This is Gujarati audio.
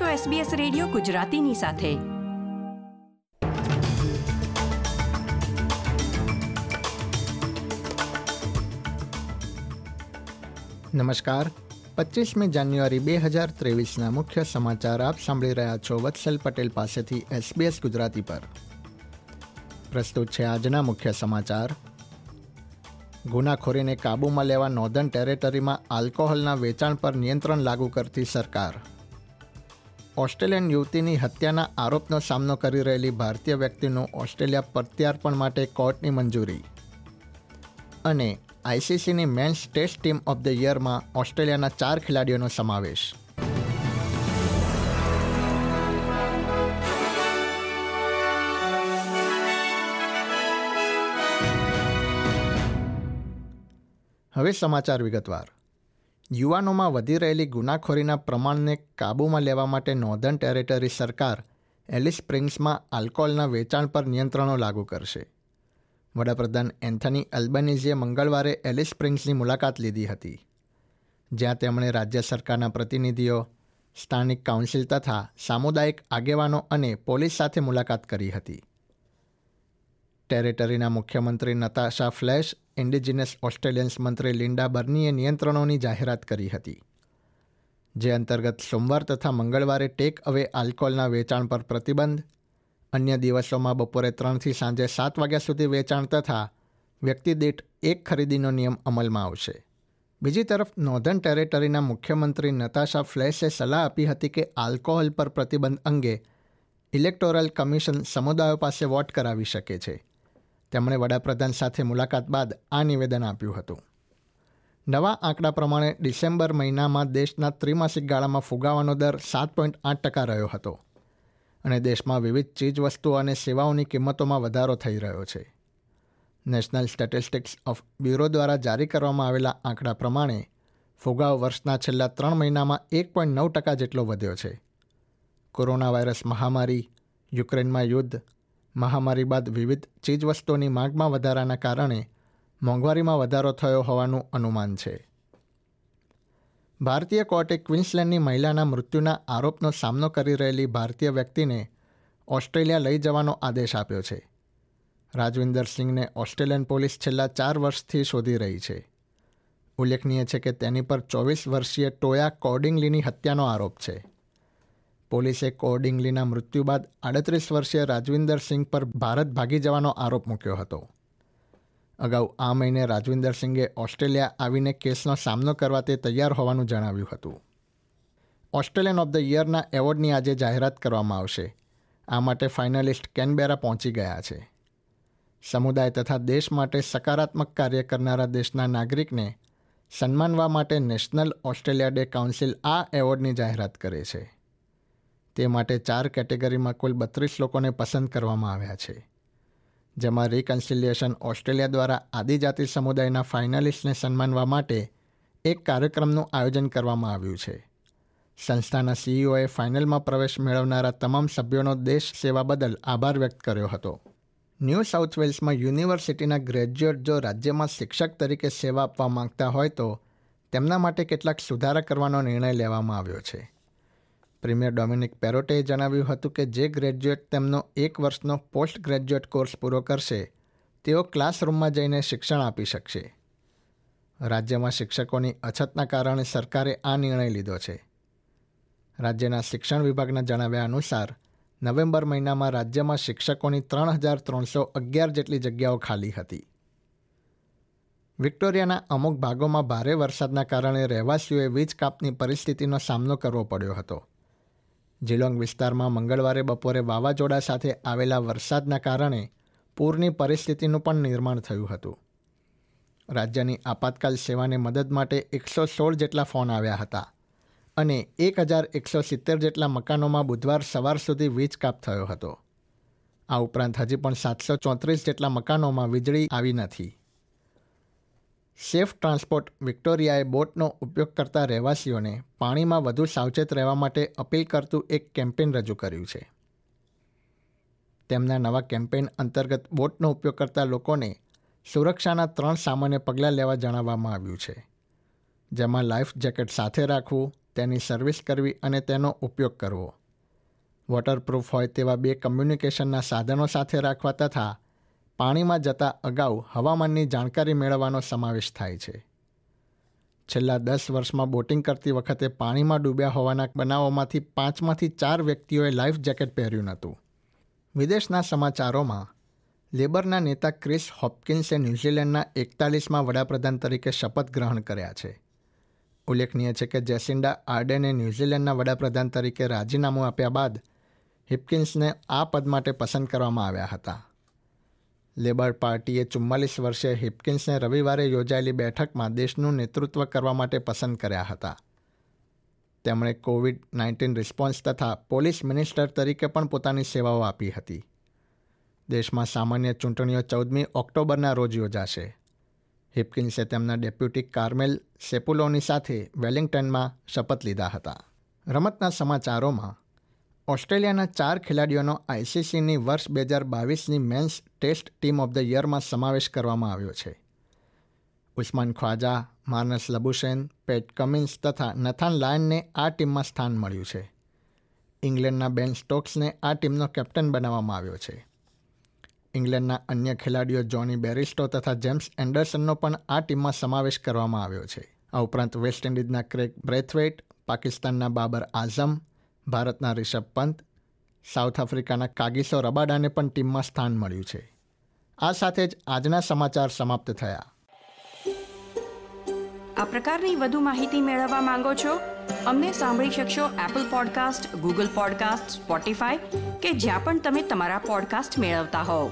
છો SBS રેડિયો ગુજરાતીની સાથે. નમસ્કાર. પચીસમી જાન્યુઆરી બે હજાર ત્રેવીસના મુખ્ય સમાચાર આપ સાંભળી રહ્યા છો વત્સલ પટેલ પાસેથી એસબીએસ ગુજરાતી પર. પ્રસ્તુત છે આજના મુખ્ય સમાચાર. ગુનાખોરીને કાબૂમાં લેવા નોર્ધન ટેરેટરીમાં આલ્કોહોલના વેચાણ પર નિયંત્રણ લાગુ કરતી સરકાર. ઓસ્ટ્રેલિયન યુવતીની હત્યાના આરોપનો સામનો કરી રહેલી ભારતીય વ્યક્તિનું ઓસ્ટ્રેલિયા પ્રત્યાર્પણ માટે કોર્ટની મંજૂરી. અને આઈસીસીની men's test team of the યરમાં ઓસ્ટ્રેલિયાના ચાર ખેલાડીઓનો સમાવેશ. હવે સમાચાર વિગતવાર. યુવાનોમાં વધી રહેલી ગુનાખોરીના પ્રમાણને કાબૂમાં લેવા માટે નોર્ધન ટેરેટરી સરકાર એલિસ સ્પ્રિંગ્સમાં આલ્કોહોલના વેચાણ પર નિયંત્રણો લાગુ કરશે. વડાપ્રધાન એન્થની અલ્બનીઝીએ મંગળવારે એલિસ સ્પ્રિંગ્સની મુલાકાત લીધી હતી, જ્યાં તેમણે રાજ્ય સરકારના પ્રતિનિધિઓ, સ્થાનિક કાઉન્સિલ તથા સામુદાયિક આગેવાનો અને પોલીસ સાથે મુલાકાત કરી હતી. ટેરેટરીના મુખ્યમંત્રી નતાશા ફ્લેશ ઇન્ડિજિનસ ઓસ્ટ્રેલિયન્સ મંત્રી લિન્ડા બર્નીએ નિયંત્રણોની જાહેરાત કરી હતી. જે અંતર્ગત સોમવાર તથા મંગળવારે ટેક અવે આલ્કોહોલના વેચાણ પર પ્રતિબંધ, અન્ય દિવસોમાં બપોરે ત્રણથી સાંજે સાત વાગ્યા સુધી વેચાણ તથા વ્યક્તિ દીઠ એક ખરીદીનો નિયમ અમલમાં આવશે. બીજી તરફ, નોર્ધન ટેરેટરીના મુખ્યમંત્રી નતાશા ફ્લેશે સલાહ આપી હતી કે આલ્કોહોલ પર પ્રતિબંધ અંગે ઇલેક્ટોરલ કમિશન સમુદાયો પાસે વોટ કરાવી શકે છે. તેમણે વડાપ્રધાન સાથે મુલાકાત બાદ આ નિવેદન આપ્યું હતું. નવા આંકડા પ્રમાણે ડિસેમ્બર મહિનામાં દેશના ત્રિમાસિક ગાળામાં ફુગાવાનો દર સાત પોઈન્ટ આઠ ટકા રહ્યો હતો અને દેશમાં વિવિધ ચીજવસ્તુઓ અને સેવાઓની કિંમતોમાં વધારો થઈ રહ્યો છે. નેશનલ સ્ટેટિસ્ટિક્સ ઓફ બ્યુરો દ્વારા જારી કરવામાં આવેલા આંકડા પ્રમાણે ફુગાવ વર્ષના છેલ્લા ત્રણ મહિનામાં એક પોઈન્ટ નવ ટકા જેટલો વધ્યો છે. કોરોના વાયરસ મહામારી, યુક્રેનમાં યુદ્ધ મહામારી બાદ વિવિધ ચીજવસ્તુઓની માંગમાં વધારાના કારણે મોંઘવારીમાં વધારો થયો હોવાનું અનુમાન છે. ભારતીય કોર્ટે ક્વિન્સલેન્ડની મહિલાના મૃત્યુના આરોપનો સામનો કરી રહેલી ભારતીય વ્યક્તિને ઓસ્ટ્રેલિયા લઈ જવાનો આદેશ આપ્યો છે. રાજવિન્દર સિંહને ઓસ્ટ્રેલિયન પોલીસ છેલ્લા ચાર વર્ષથી શોધી રહી છે. ઉલ્લેખનીય છે કે તેની પર ચોવીસ વર્ષીય ટોયા કોડિંગલીની હત્યાનો આરોપ છે. પોલીસે કોર્ડિંગલીના મૃત્યુ બાદ આડત્રીસ વર્ષીય રાજવિન્દર સિંઘ પર ભારત ભાગી જવાનો આરોપ મૂક્યો હતો. અગાઉ આ મહિને રાજવિન્દર સિંઘે ઓસ્ટ્રેલિયા આવીને કેસનો સામનો કરવા તે તૈયાર હોવાનું જણાવ્યું હતું. ઓસ્ટ્રેલિયન ઓફ ધ યરના એવોર્ડની આજે જાહેરાત કરવામાં આવશે. આ માટે ફાઇનલિસ્ટ કેનબેરા પહોંચી ગયા છે. સમુદાય તથા દેશ માટે સકારાત્મક કાર્ય કરનારા દેશના નાગરિકને સન્માનવા માટે નેશનલ ઓસ્ટ્રેલિયા ડે કાઉન્સિલ આ એવોર્ડની જાહેરાત કરે છે. તે માટે ચાર કેટેગરીમાં કુલ બત્રીસ લોકોને પસંદ કરવામાં આવ્યા છે, જેમાં રિકન્સિલિયેશન ઓસ્ટ્રેલિયા દ્વારા આદિજાતિ સમુદાયના ફાઇનાલિસ્ટને સન્માનવા માટે એક કાર્યક્રમનું આયોજન કરવામાં આવ્યું છે. સંસ્થાના સીઈઓએ ફાઇનલમાં પ્રવેશ મેળવનારા તમામ સભ્યોનો દેશ સેવા બદલ આભાર વ્યક્ત કર્યો હતો. ન્યૂ સાઉથ વેલ્સમાં યુનિવર્સિટીના ગ્રેજ્યુએટ જો રાજ્યમાં શિક્ષક તરીકે સેવા આપવા માંગતા હોય તો તેમના માટે કેટલાક સુધારા કરવાનો નિર્ણય લેવામાં આવ્યો છે. પ્રીમિયર ડોમિનિક પેરોટેએ જણાવ્યું હતું કે જે ગ્રેજ્યુએટ તેમનો એક વર્ષનો પોસ્ટ ગ્રેજ્યુએટ કોર્સ પૂરો કરશે, તેઓ ક્લાસરૂમમાં જઈને શિક્ષણ આપી શકશે. રાજ્યમાં શિક્ષકોની અછતના કારણે સરકારે આ નિર્ણય લીધો છે. રાજ્યના શિક્ષણ વિભાગના જણાવ્યા અનુસાર, નવેમ્બર મહિનામાં રાજ્યમાં શિક્ષકોની ત્રણ હજાર ત્રણસો અગિયાર જેટલી જગ્યાઓ ખાલી હતી. વિક્ટોરિયાના અમુક ભાગોમાં ભારે વરસાદના કારણે રહેવાસીઓએ વીજ કાપની પરિસ્થિતિનો સામનો કરવો પડ્યો હતો. જીલોંગ વિસ્તારમાં મંગળવારે બપોરે વાવાઝોડા સાથે આવેલા વરસાદના કારણે પૂરની પરિસ્થિતિનું પણ નિર્માણ થયું હતું. રાજ્યની આપાતકાલ સેવાને મદદ માટે એકસો સોળ જેટલા ફોન આવ્યા હતા અને એક હજાર એકસો સિત્તેર જેટલા મકાનોમાં બુધવાર સવાર સુધી વીજ કાપ થયો હતો. આ ઉપરાંત હજી પણ સાતસો ચોત્રીસ જેટલા મકાનોમાં વીજળી આવી નથી. સેફ ટ્રાન્સપોર્ટ વિક્ટોરિયાએ બોટનો ઉપયોગ કરતા રહેવાસીઓને પાણીમાં વધુ સાવચેત રહેવા માટે અપીલ કરતું એક કેમ્પેઇન રજૂ કર્યું છે. તેમના નવા કેમ્પેઇન અંતર્ગત બોટનો ઉપયોગ કરતા લોકોને સુરક્ષાના ત્રણ સામાન્ય પગલાં લેવા જણાવવામાં આવ્યું છે. જેમાં લાઈફ જેકેટ સાથે રાખવું, તેની સર્વિસ કરવી અને તેનો ઉપયોગ કરવો. વોટરપ્રૂફ હોય તેવા બે કમ્યુનિકેશનના સાધનો સાથે રાખવા તથા પાણીમાં જતા અગાઉ હવામાનની જાણકારી મેળવવાનો સમાવેશ થાય છે. છેલ્લા દસ વર્ષમાં બોટિંગ કરતી વખતે પાણીમાં ડૂબ્યા હોવાના બનાવોમાંથી પાંચમાંથી ચાર વ્યક્તિઓએ લાઈફ જેકેટ પહેર્યું નહોતું. વિદેશના સમાચારોમાં, લેબરના નેતા ક્રિસ હોપકિન્સે ન્યૂઝીલેન્ડના એકતાલીસમાં વડાપ્રધાન તરીકે શપથ ગ્રહણ કર્યા છે. ઉલ્લેખનીય છે કે જેસિન્ડા આર્ડેને ન્યૂઝીલેન્ડના વડાપ્રધાન તરીકે રાજીનામું આપ્યા બાદ હિપકિન્સને આ પદ માટે પસંદ કરવામાં આવ્યા હતા. લેબર પાર્ટીએ ચુમ્માલીસ વર્ષે હિપકિન્સને રવિવારે યોજાયેલી બેઠકમાં દેશનું નેતૃત્વ કરવા માટે પસંદ કર્યા હતા. તેમણે કોવિડ નાઇન્ટીન રિસ્પોન્સ તથા પોલીસ મિનિસ્ટર તરીકે પણ પોતાની સેવાઓ આપી હતી. દેશમાં સામાન્ય ચૂંટણીઓ ચૌદમી ઓક્ટોબરના રોજ યોજાશે. હિપકિન્સે તેમના ડેપ્યુટી કાર્મેલ સેપુલોની સાથે વેલિંગ્ટનમાં શપથ લીધા હતા. રમતના સમાચારોમાં ઓસ્ટ્રેલિયાના ચાર ખેલાડીઓનો આઈસીસીની વર્ષ બે હજાર બાવીસની men's test team of the યરમાં સમાવેશ કરવામાં આવ્યો છે. Usman Khawaja Marnus Labuschagne Pat Cummins તથા નથાન લાયનને આ ટીમમાં સ્થાન મળ્યું છે. ઇંગ્લેન્ડના બેન સ્ટોક્સને આ ટીમનો કેપ્ટન બનાવવામાં આવ્યો છે. ઇંગ્લેન્ડના અન્ય ખેલાડીઓ જોની બેરિસ્ટો તથા જેમ્સ એન્ડરસનનો પણ આ ટીમમાં સમાવેશ કરવામાં આવ્યો છે. આ ઉપરાંત વેસ્ટ ઇન્ડિઝના ક્રેક બ્રેથવેટ પાકિસ્તાનના બાબર આઝમ ભારતના રિષભ પંત, સાઉથ આફ્રિકાના કાગિસો રબાડાને પણ ટીમમાં સ્થાન મળ્યું છે. આ સાથે જ આજના સમાચાર સમાપ્ત થયા. આ પ્રકારની વધુ માહિતી મેળવવા માંગો છો? અમને સાંભળી શકશો Apple podcast Google podcast Spotify કે જ્યાં પણ તમે તમારા પોડકાસ્ટ મેળવતા હોવ.